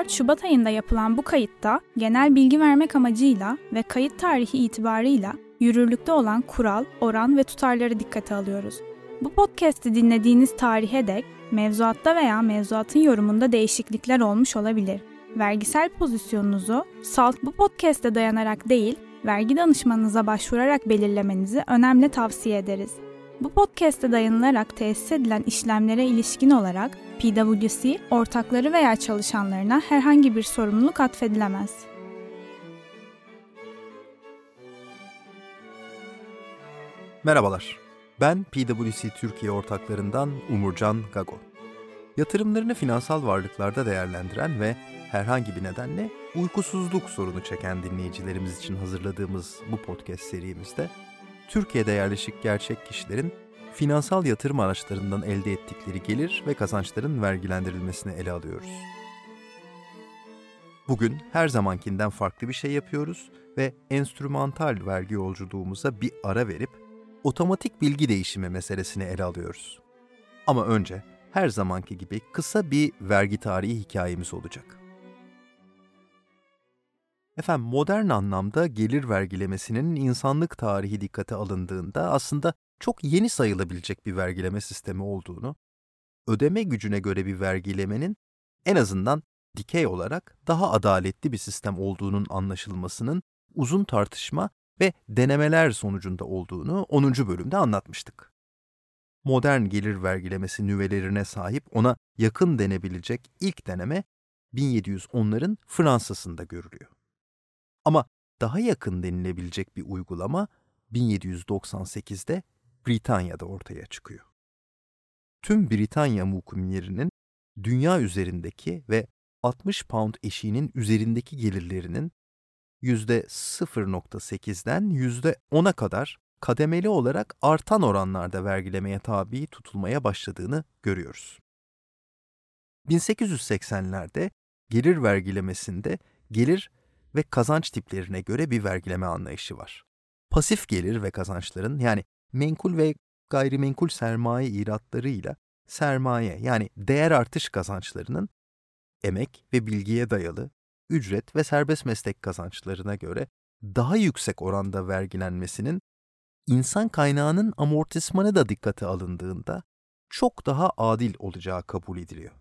24 Şubat ayında yapılan bu kayıtta genel bilgi vermek amacıyla ve kayıt tarihi itibarıyla yürürlükte olan kural, oran ve tutarları dikkate alıyoruz. Bu podcast'i dinlediğiniz tarihe dek mevzuatta veya mevzuatın yorumunda değişiklikler olmuş olabilir. Vergisel pozisyonunuzu SALT bu podcast'e dayanarak değil, vergi danışmanınıza başvurarak belirlemenizi önemli tavsiye ederiz. Bu podcast'e dayanılarak tesis edilen işlemlere ilişkin olarak PwC, ortakları veya çalışanlarına herhangi bir sorumluluk atfedilemez. Merhabalar, ben PwC Türkiye ortaklarından Umurcan Gago. Yatırımlarını finansal varlıklarda değerlendiren ve herhangi bir nedenle uykusuzluk sorunu çeken dinleyicilerimiz için hazırladığımız bu podcast serimizde Türkiye'de yerleşik gerçek kişilerin finansal yatırım araçlarından elde ettikleri gelir ve kazançların vergilendirilmesini ele alıyoruz. Bugün her zamankinden farklı bir şey yapıyoruz ve enstrümantal vergi yolculuğumuza bir ara verip otomatik bilgi değişimi meselesini ele alıyoruz. Ama önce her zamanki gibi kısa bir vergi tarihi hikayemiz olacak. Efendim modern anlamda gelir vergilemesinin insanlık tarihi dikkate alındığında aslında çok yeni sayılabilecek bir vergileme sistemi olduğunu, ödeme gücüne göre bir vergilemenin en azından dikey olarak daha adaletli bir sistem olduğunun anlaşılmasının uzun tartışma ve denemeler sonucunda olduğunu 10. bölümde anlatmıştık. Modern gelir vergilemesi nüvelerine sahip ona yakın denebilecek ilk deneme 1710'ların Fransa'sında görülüyor. Ama daha yakın denilebilecek bir uygulama 1798'de Britanya'da ortaya çıkıyor. Tüm Britanya mukumlerinin dünya üzerindeki ve 60 pound eşiğinin üzerindeki gelirlerinin %0.8'den %10'a kadar kademeli olarak artan oranlarda vergilemeye tabi tutulmaya başladığını görüyoruz. 1880'lerde gelir vergilemesinde gelir ve kazanç tiplerine göre bir vergileme anlayışı var. Pasif gelir ve kazançların yani menkul ve gayrimenkul sermaye iratlarıyla sermaye yani değer artış kazançlarının emek ve bilgiye dayalı ücret ve serbest meslek kazançlarına göre daha yüksek oranda vergilenmesinin insan kaynağının amortismanı da dikkate alındığında çok daha adil olacağı kabul ediliyor.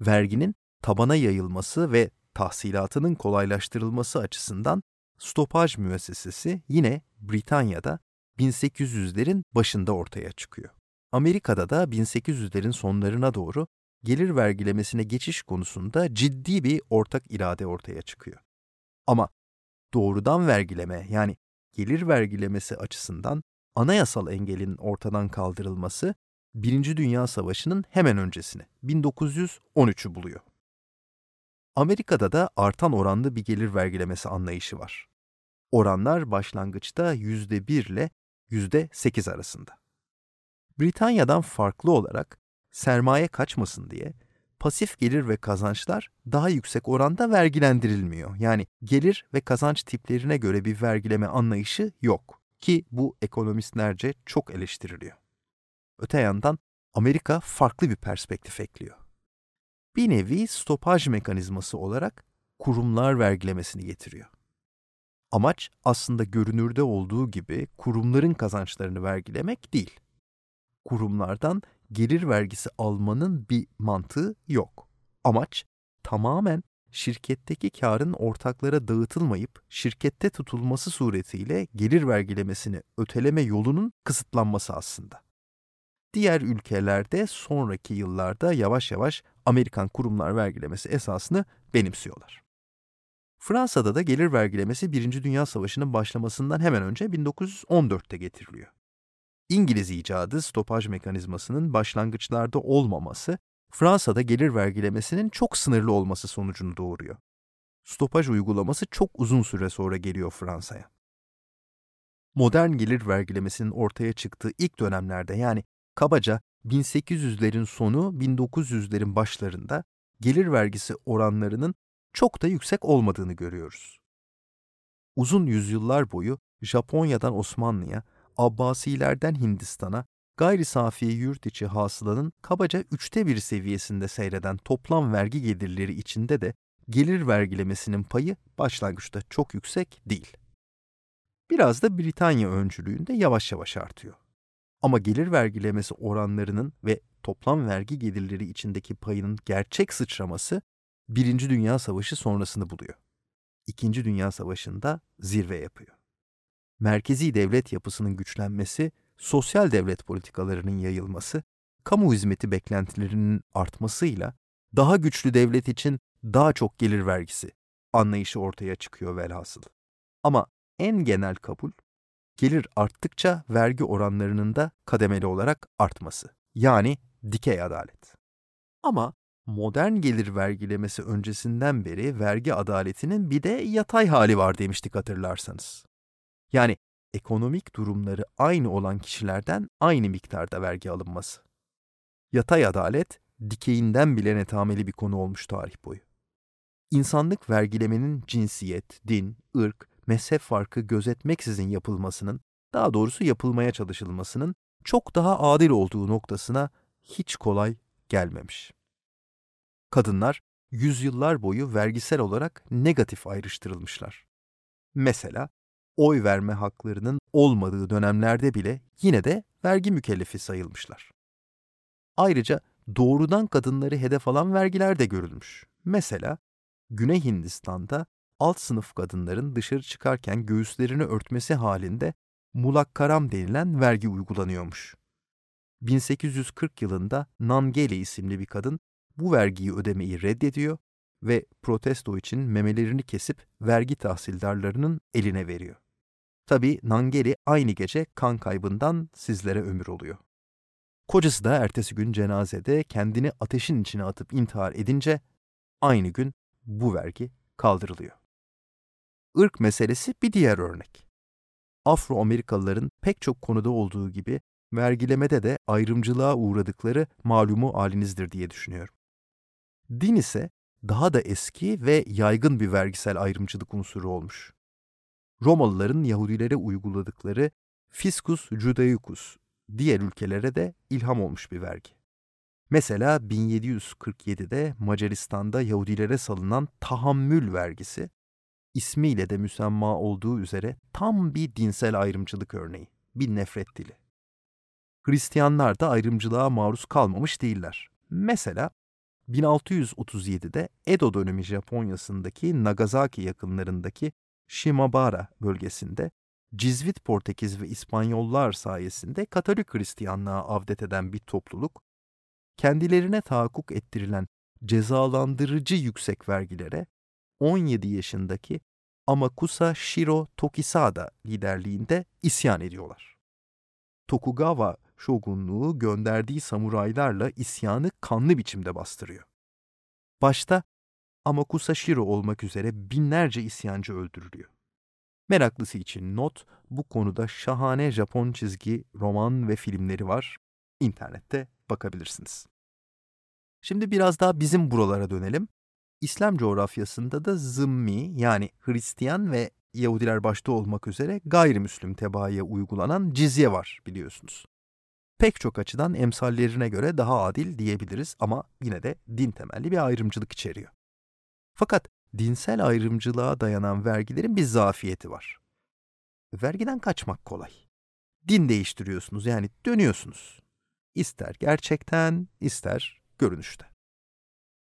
Verginin tabana yayılması ve tahsilatının kolaylaştırılması açısından stopaj müessesesi yine Britanya'da 1800'lerin başında ortaya çıkıyor. Amerika'da da 1800'lerin sonlarına doğru gelir vergilemesine geçiş konusunda ciddi bir ortak irade ortaya çıkıyor. Ama doğrudan vergileme yani gelir vergilemesi açısından anayasal engelin ortadan kaldırılması Birinci Dünya Savaşı'nın hemen öncesini 1913'ü buluyor. Amerika'da da artan oranlı bir gelir vergilemesi anlayışı var. Oranlar başlangıçta %1 ile %8 arasında. Britanya'dan farklı olarak sermaye kaçmasın diye pasif gelir ve kazançlar daha yüksek oranda vergilendirilmiyor. Yani gelir ve kazanç tiplerine göre bir vergileme anlayışı yok ki bu ekonomistlerce çok eleştiriliyor. Öte yandan Amerika farklı bir perspektif ekliyor. Bir nevi stopaj mekanizması olarak kurumlar vergilemesini getiriyor. Amaç aslında görünürde olduğu gibi kurumların kazançlarını vergilemek değil. Kurumlardan gelir vergisi almanın bir mantığı yok. Amaç tamamen şirketteki karın ortaklara dağıtılmayıp şirkette tutulması suretiyle gelir vergilemesini öteleme yolunun kısıtlanması aslında. Diğer ülkelerde sonraki yıllarda yavaş yavaş Amerikan kurumlar vergilemesi esasını benimsiyorlar. Fransa'da da gelir vergilemesi Birinci Dünya Savaşı'nın başlamasından hemen önce 1914'te getiriliyor. İngiliz icadı stopaj mekanizmasının başlangıçlarda olmaması, Fransa'da gelir vergilemesinin çok sınırlı olması sonucunu doğuruyor. Stopaj uygulaması çok uzun süre sonra geliyor Fransa'ya. Modern gelir vergilemesinin ortaya çıktığı ilk dönemlerde yani kabaca 1800'lerin sonu 1900'lerin başlarında gelir vergisi oranlarının çok da yüksek olmadığını görüyoruz. Uzun yüzyıllar boyu Japonya'dan Osmanlı'ya, Abbasilerden Hindistan'a, gayri safi yurt içi hasılanın kabaca üçte bir seviyesinde seyreden toplam vergi gelirleri içinde de gelir vergilemesinin payı başlangıçta çok yüksek değil. Biraz da Britanya öncülüğünde yavaş yavaş artıyor. Ama gelir vergilemesi oranlarının ve toplam vergi gelirleri içindeki payının gerçek sıçraması Birinci Dünya Savaşı sonrasını buluyor. İkinci Dünya Savaşı'nda zirve yapıyor. Merkezi devlet yapısının güçlenmesi, sosyal devlet politikalarının yayılması, kamu hizmeti beklentilerinin artmasıyla daha güçlü devlet için daha çok gelir vergisi anlayışı ortaya çıkıyor velhasıl. Ama en genel kabul gelir arttıkça vergi oranlarının da kademeli olarak artması. Yani dikey adalet. Ama modern gelir vergilemesi öncesinden beri vergi adaletinin bir de yatay hali var demiştik hatırlarsanız. Yani ekonomik durumları aynı olan kişilerden aynı miktarda vergi alınması. Yatay adalet dikeyinden bile netameli bir konu olmuş tarih boyu. İnsanlık vergilemenin cinsiyet, din, ırk, mezhep farkı gözetmeksizin yapılmasının, daha doğrusu yapılmaya çalışılmasının çok daha adil olduğu noktasına hiç kolay gelmemiş. Kadınlar yüzyıllar boyu vergisel olarak negatif ayrıştırılmışlar. Mesela oy verme haklarının olmadığı dönemlerde bile yine de vergi mükellefi sayılmışlar. Ayrıca doğrudan kadınları hedef alan vergiler de görülmüş. Mesela Güney Hindistan'da alt sınıf kadınların dışarı çıkarken göğüslerini örtmesi halinde mulakkaram denilen vergi uygulanıyormuş. 1840 yılında Nangeli isimli bir kadın bu vergiyi ödemeyi reddediyor ve protesto için memelerini kesip vergi tahsildarlarının eline veriyor. Tabi Nangeli aynı gece kan kaybından sizlere ömür oluyor. Kocası da ertesi gün cenazede kendini ateşin içine atıp intihar edince aynı gün bu vergi kaldırılıyor. Irk meselesi bir diğer örnek. Afro-Amerikalıların pek çok konuda olduğu gibi vergilemede de ayrımcılığa uğradıkları malumu halinizdir diye düşünüyorum. Din ise daha da eski ve yaygın bir vergisel ayrımcılık unsuru olmuş. Romalıların Yahudilere uyguladıkları fiscus judaicus diğer ülkelere de ilham olmuş bir vergi. Mesela 1747'de Macaristan'da Yahudilere salınan tahammül vergisi, ismiyle de müsemma olduğu üzere tam bir dinsel ayrımcılık örneği, bir nefret dili. Hristiyanlar da ayrımcılığa maruz kalmamış değiller. Mesela 1637'de Edo dönemi Japonya'sındaki Nagasaki yakınlarındaki Shimabara bölgesinde Cizvit Portekiz ve İspanyollar sayesinde Katolik Hristiyanlığa avdet eden bir topluluk, kendilerine tahakkuk ettirilen cezalandırıcı yüksek vergilere 17 yaşındaki Amakusa Shiro Tokisada liderliğinde isyan ediyorlar. Tokugawa şogunluğu gönderdiği samuraylarla isyanı kanlı biçimde bastırıyor. Başta Amakusa Shiro olmak üzere binlerce isyancı öldürülüyor. Meraklısı için not, bu konuda şahane Japon çizgi, roman ve filmleri var. İnternette bakabilirsiniz. Şimdi biraz daha bizim buralara dönelim. İslam coğrafyasında da zımmi yani Hristiyan ve Yahudiler başta olmak üzere gayrimüslim tebaaya uygulanan cizye var biliyorsunuz. Pek çok açıdan emsallerine göre daha adil diyebiliriz ama yine de din temelli bir ayrımcılık içeriyor. Fakat dinsel ayrımcılığa dayanan vergilerin bir zafiyeti var. Vergiden kaçmak kolay. Din değiştiriyorsunuz yani dönüyorsunuz. İster gerçekten, ister görünüşte.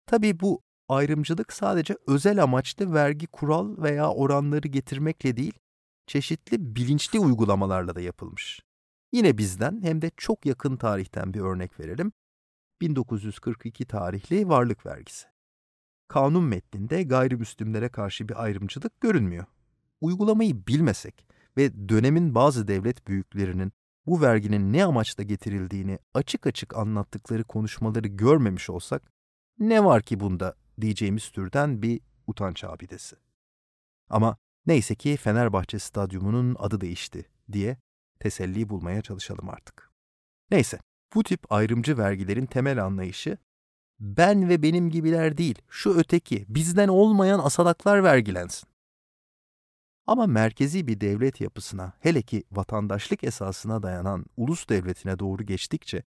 Tabii bu ayrımcılık sadece özel amaçlı vergi kural veya oranları getirmekle değil, çeşitli bilinçli uygulamalarla da yapılmış. Yine bizden hem de çok yakın tarihten bir örnek verelim. 1942 tarihli varlık vergisi. Kanun metninde gayrimüslimlere karşı bir ayrımcılık görünmüyor. Uygulamayı bilmesek ve dönemin bazı devlet büyüklerinin bu verginin ne amaçla getirildiğini açık açık anlattıkları konuşmaları görmemiş olsak, ne var ki bunda diyeceğimiz türden bir utanç abidesi. Ama neyse ki Fenerbahçe Stadyumu'nun adı değişti diye teselli bulmaya çalışalım artık. Neyse, bu tip ayrımcı vergilerin temel anlayışı ben ve benim gibiler değil, şu öteki, bizden olmayan asalaklar vergilensin. Ama merkezi bir devlet yapısına, hele ki vatandaşlık esasına dayanan ulus devletine doğru geçtikçe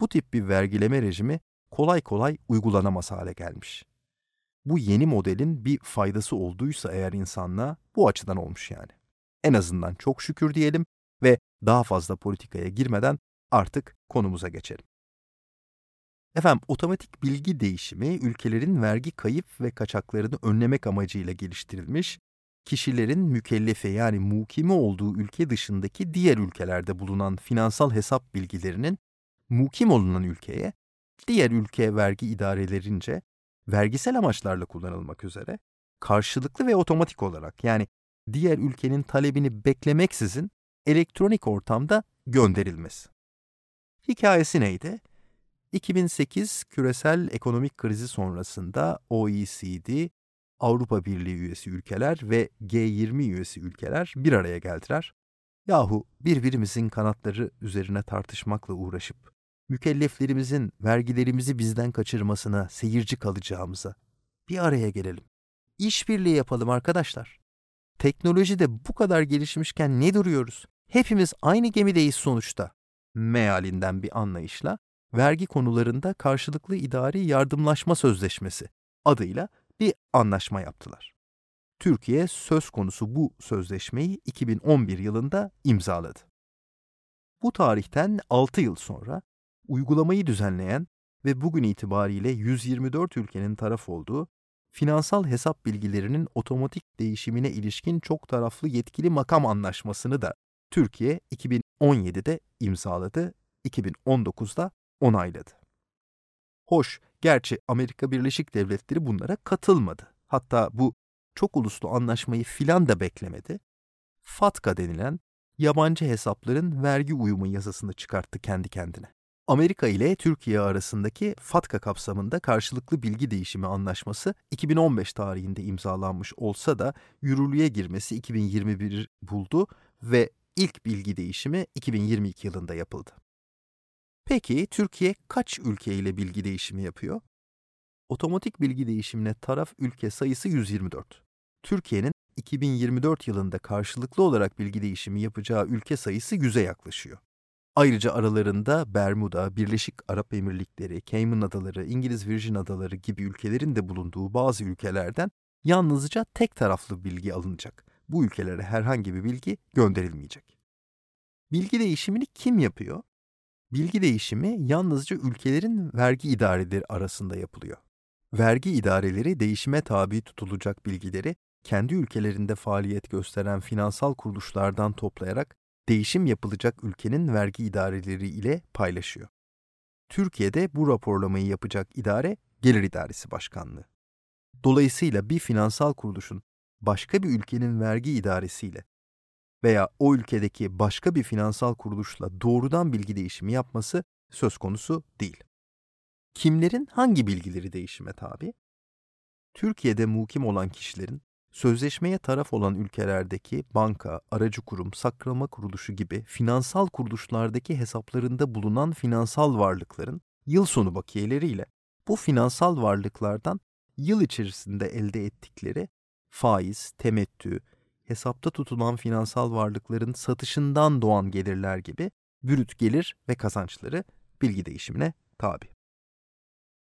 bu tip bir vergileme rejimi kolay kolay uygulanamaz hale gelmiş. Bu yeni modelin bir faydası olduysa eğer insanlığa bu açıdan olmuş yani. En azından çok şükür diyelim ve daha fazla politikaya girmeden artık konumuza geçelim. Efendim otomatik bilgi değişimi ülkelerin vergi kayıp ve kaçaklarını önlemek amacıyla geliştirilmiş, kişilerin mükellefe yani mukimi olduğu ülke dışındaki diğer ülkelerde bulunan finansal hesap bilgilerinin mukim olunan ülkeye, diğer ülke vergi idarelerince vergisel amaçlarla kullanılmak üzere karşılıklı ve otomatik olarak yani diğer ülkenin talebini beklemeksizin elektronik ortamda gönderilmesi. Hikayesi neydi? 2008 küresel ekonomik krizi sonrasında OECD, Avrupa Birliği üyesi ülkeler ve G20 üyesi ülkeler bir araya geldiler. Yahu birbirimizin kanatları üzerine tartışmakla uğraşıp, mükelleflerimizin vergilerimizi bizden kaçırmasına seyirci kalacağımıza bir araya gelelim. İşbirliği yapalım arkadaşlar. Teknoloji de bu kadar gelişmişken ne duruyoruz? Hepimiz aynı gemideyiz sonuçta. Mealinden bir anlayışla vergi konularında karşılıklı idari yardımlaşma sözleşmesi adıyla bir anlaşma yaptılar. Türkiye söz konusu bu sözleşmeyi 2011 yılında imzaladı. Bu tarihten 6 yıl sonra uygulamayı düzenleyen ve bugün itibariyle 124 ülkenin taraf olduğu finansal hesap bilgilerinin otomatik değişimine ilişkin çok taraflı yetkili makam anlaşmasını da Türkiye 2017'de imzaladı, 2019'da onayladı. Hoş, gerçi Amerika Birleşik Devletleri bunlara katılmadı. Hatta bu çok uluslu anlaşmayı filan da beklemedi. FATCA denilen yabancı hesapların vergi uyumu yasasını çıkarttı kendi kendine. Amerika ile Türkiye arasındaki FATCA kapsamında karşılıklı bilgi değişimi anlaşması 2015 tarihinde imzalanmış olsa da yürürlüğe girmesi 2021 buldu ve ilk bilgi değişimi 2022 yılında yapıldı. Peki Türkiye kaç ülke ile bilgi değişimi yapıyor? Otomatik bilgi değişimine taraf ülke sayısı 124. Türkiye'nin 2024 yılında karşılıklı olarak bilgi değişimi yapacağı ülke sayısı 100'e yaklaşıyor. Ayrıca aralarında Bermuda, Birleşik Arap Emirlikleri, Cayman Adaları, İngiliz Virgin Adaları gibi ülkelerin de bulunduğu bazı ülkelerden yalnızca tek taraflı bilgi alınacak. Bu ülkelere herhangi bir bilgi gönderilmeyecek. Bilgi değişimini kim yapıyor? Bilgi değişimi yalnızca ülkelerin vergi idareleri arasında yapılıyor. Vergi idareleri değişime tabi tutulacak bilgileri kendi ülkelerinde faaliyet gösteren finansal kuruluşlardan toplayarak değişim yapılacak ülkenin vergi idareleri ile paylaşıyor. Türkiye'de bu raporlamayı yapacak idare Gelir İdaresi Başkanlığı. Dolayısıyla bir finansal kuruluşun başka bir ülkenin vergi idaresiyle veya o ülkedeki başka bir finansal kuruluşla doğrudan bilgi değişimi yapması söz konusu değil. Kimlerin hangi bilgileri değişime tabi? Türkiye'de mukim olan kişilerin sözleşmeye taraf olan ülkelerdeki banka, aracı kurum, saklama kuruluşu gibi finansal kuruluşlardaki hesaplarında bulunan finansal varlıkların yıl sonu bakiyeleriyle bu finansal varlıklardan yıl içerisinde elde ettikleri faiz, temettü, hesapta tutulan finansal varlıkların satışından doğan gelirler gibi bürüt gelir ve kazançları bilgi değişimine tabi.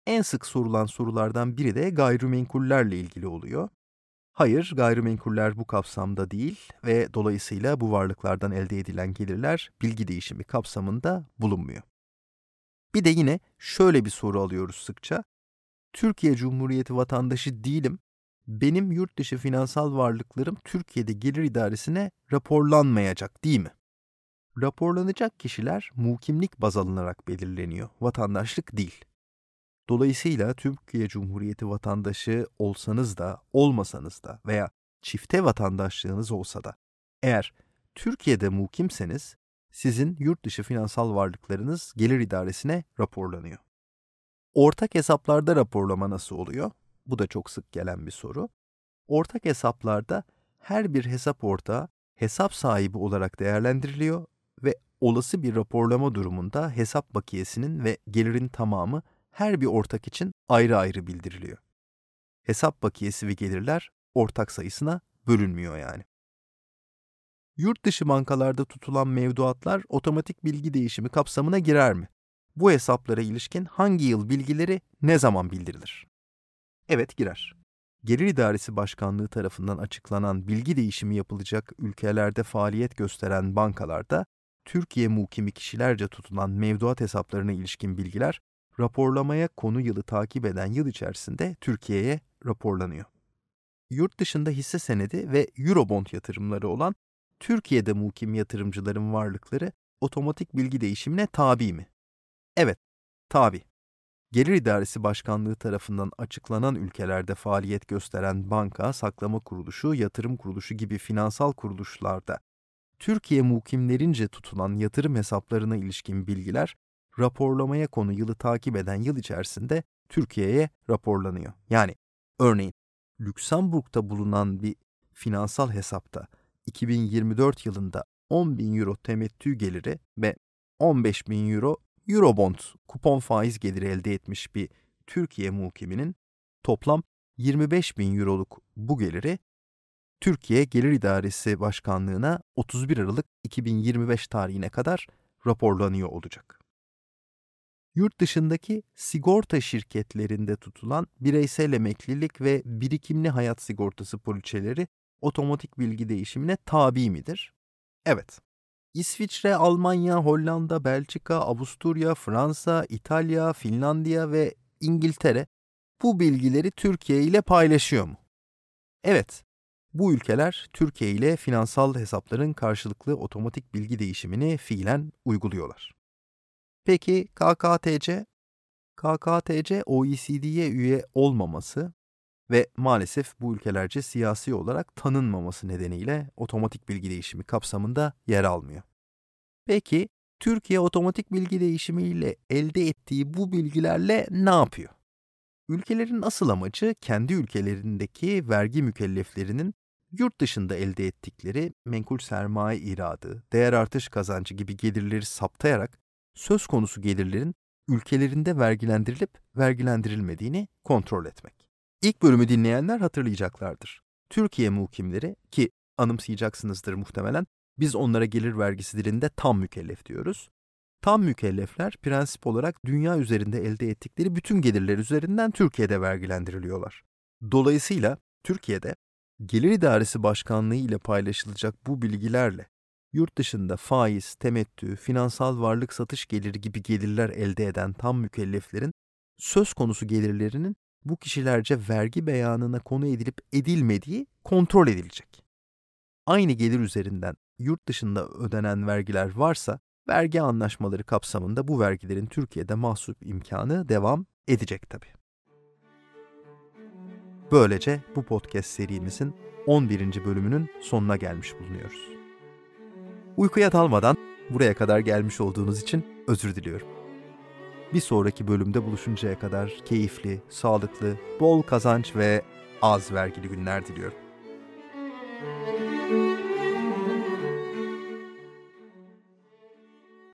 En sık sorulan sorulardan biri de gayrimenkullerle ilgili oluyor. Hayır, gayrimenkuller bu kapsamda değil ve dolayısıyla bu varlıklardan elde edilen gelirler bilgi değişimi kapsamında bulunmuyor. Bir de yine şöyle bir soru alıyoruz sıkça. Türkiye Cumhuriyeti vatandaşı değilim benim yurt dışı finansal varlıklarım Türkiye'de gelir idaresine raporlanmayacak değil mi? Raporlanacak kişiler mukimlik baz alınarak belirleniyor, vatandaşlık değil. Dolayısıyla Türkiye Cumhuriyeti vatandaşı olsanız da, olmasanız da veya çifte vatandaşlığınız olsa da eğer Türkiye'de mukimseniz sizin yurt dışı finansal varlıklarınız gelir idaresine raporlanıyor. Ortak hesaplarda raporlama nasıl oluyor? Bu da çok sık gelen bir soru. Ortak hesaplarda her bir hesap ortağı hesap sahibi olarak değerlendiriliyor ve olası bir raporlama durumunda hesap bakiyesinin ve gelirin tamamı her bir ortak için ayrı ayrı bildiriliyor. Hesap bakiyesi ve gelirler ortak sayısına bölünmüyor yani. Yurt dışı bankalarda tutulan mevduatlar otomatik bilgi değişimi kapsamına girer mi? Bu hesaplara ilişkin hangi yıl bilgileri ne zaman bildirilir? Evet girer. Gelir İdaresi Başkanlığı tarafından açıklanan bilgi değişimi yapılacak ülkelerde faaliyet gösteren bankalarda Türkiye mukimi kişilerce tutulan mevduat hesaplarına ilişkin bilgiler raporlamaya konu yılı takip eden yıl içerisinde Türkiye'ye raporlanıyor. Yurt dışında hisse senedi ve Eurobond yatırımları olan Türkiye'de mukim yatırımcıların varlıkları otomatik bilgi değişimine tabi mi? Evet, tabi. Gelir İdaresi Başkanlığı tarafından açıklanan ülkelerde faaliyet gösteren banka, saklama kuruluşu, yatırım kuruluşu gibi finansal kuruluşlarda Türkiye mukimlerince tutulan yatırım hesaplarına ilişkin bilgiler raporlamaya konu yılı takip eden yıl içerisinde Türkiye'ye raporlanıyor. Yani örneğin Lüksemburg'da bulunan bir finansal hesapta 2024 yılında 10 bin euro temettü geliri ve 15 bin euro Eurobond kupon faiz geliri elde etmiş bir Türkiye mukiminin toplam 25 bin euroluk bu geliri Türkiye Gelir İdaresi Başkanlığı'na 31 Aralık 2025 tarihine kadar raporlanıyor olacak. Yurt dışındaki sigorta şirketlerinde tutulan bireysel emeklilik ve birikimli hayat sigortası poliçeleri otomatik bilgi değişimine tabi midir? Evet. İsviçre, Almanya, Hollanda, Belçika, Avusturya, Fransa, İtalya, Finlandiya ve İngiltere bu bilgileri Türkiye ile paylaşıyor mu? Evet. Bu ülkeler Türkiye ile finansal hesapların karşılıklı otomatik bilgi değişimini fiilen uyguluyorlar. Peki KKTC? KKTC OECD'ye üye olmaması ve maalesef bu ülkelerce siyasi olarak tanınmaması nedeniyle otomatik bilgi değişimi kapsamında yer almıyor. Peki Türkiye otomatik bilgi değişimi ile elde ettiği bu bilgilerle ne yapıyor? Ülkelerin asıl amacı kendi ülkelerindeki vergi mükelleflerinin yurt dışında elde ettikleri menkul sermaye iradı, değer artış kazancı gibi gelirleri saptayarak söz konusu gelirlerin ülkelerinde vergilendirilip vergilendirilmediğini kontrol etmek. İlk bölümü dinleyenler hatırlayacaklardır. Türkiye muhkimleri ki anımsayacaksınızdır muhtemelen biz onlara gelir vergisi dilinde tam mükellef diyoruz. Tam mükellefler prensip olarak dünya üzerinde elde ettikleri bütün gelirler üzerinden Türkiye'de vergilendiriliyorlar. Dolayısıyla Türkiye'de Gelir İdaresi Başkanlığı ile paylaşılacak bu bilgilerle yurt dışında faiz, temettü, finansal varlık satış geliri gibi gelirler elde eden tam mükelleflerin söz konusu gelirlerinin bu kişilerce vergi beyanına konu edilip edilmediği kontrol edilecek. Aynı gelir üzerinden yurt dışında ödenen vergiler varsa vergi anlaşmaları kapsamında bu vergilerin Türkiye'de mahsup imkanı devam edecek tabi. Böylece bu podcast serimizin 11. bölümünün sonuna gelmiş bulunuyoruz. Uykuya dalmadan buraya kadar gelmiş olduğunuz için özür diliyorum. Bir sonraki bölümde buluşuncaya kadar keyifli, sağlıklı, bol kazanç ve az vergili günler diliyorum.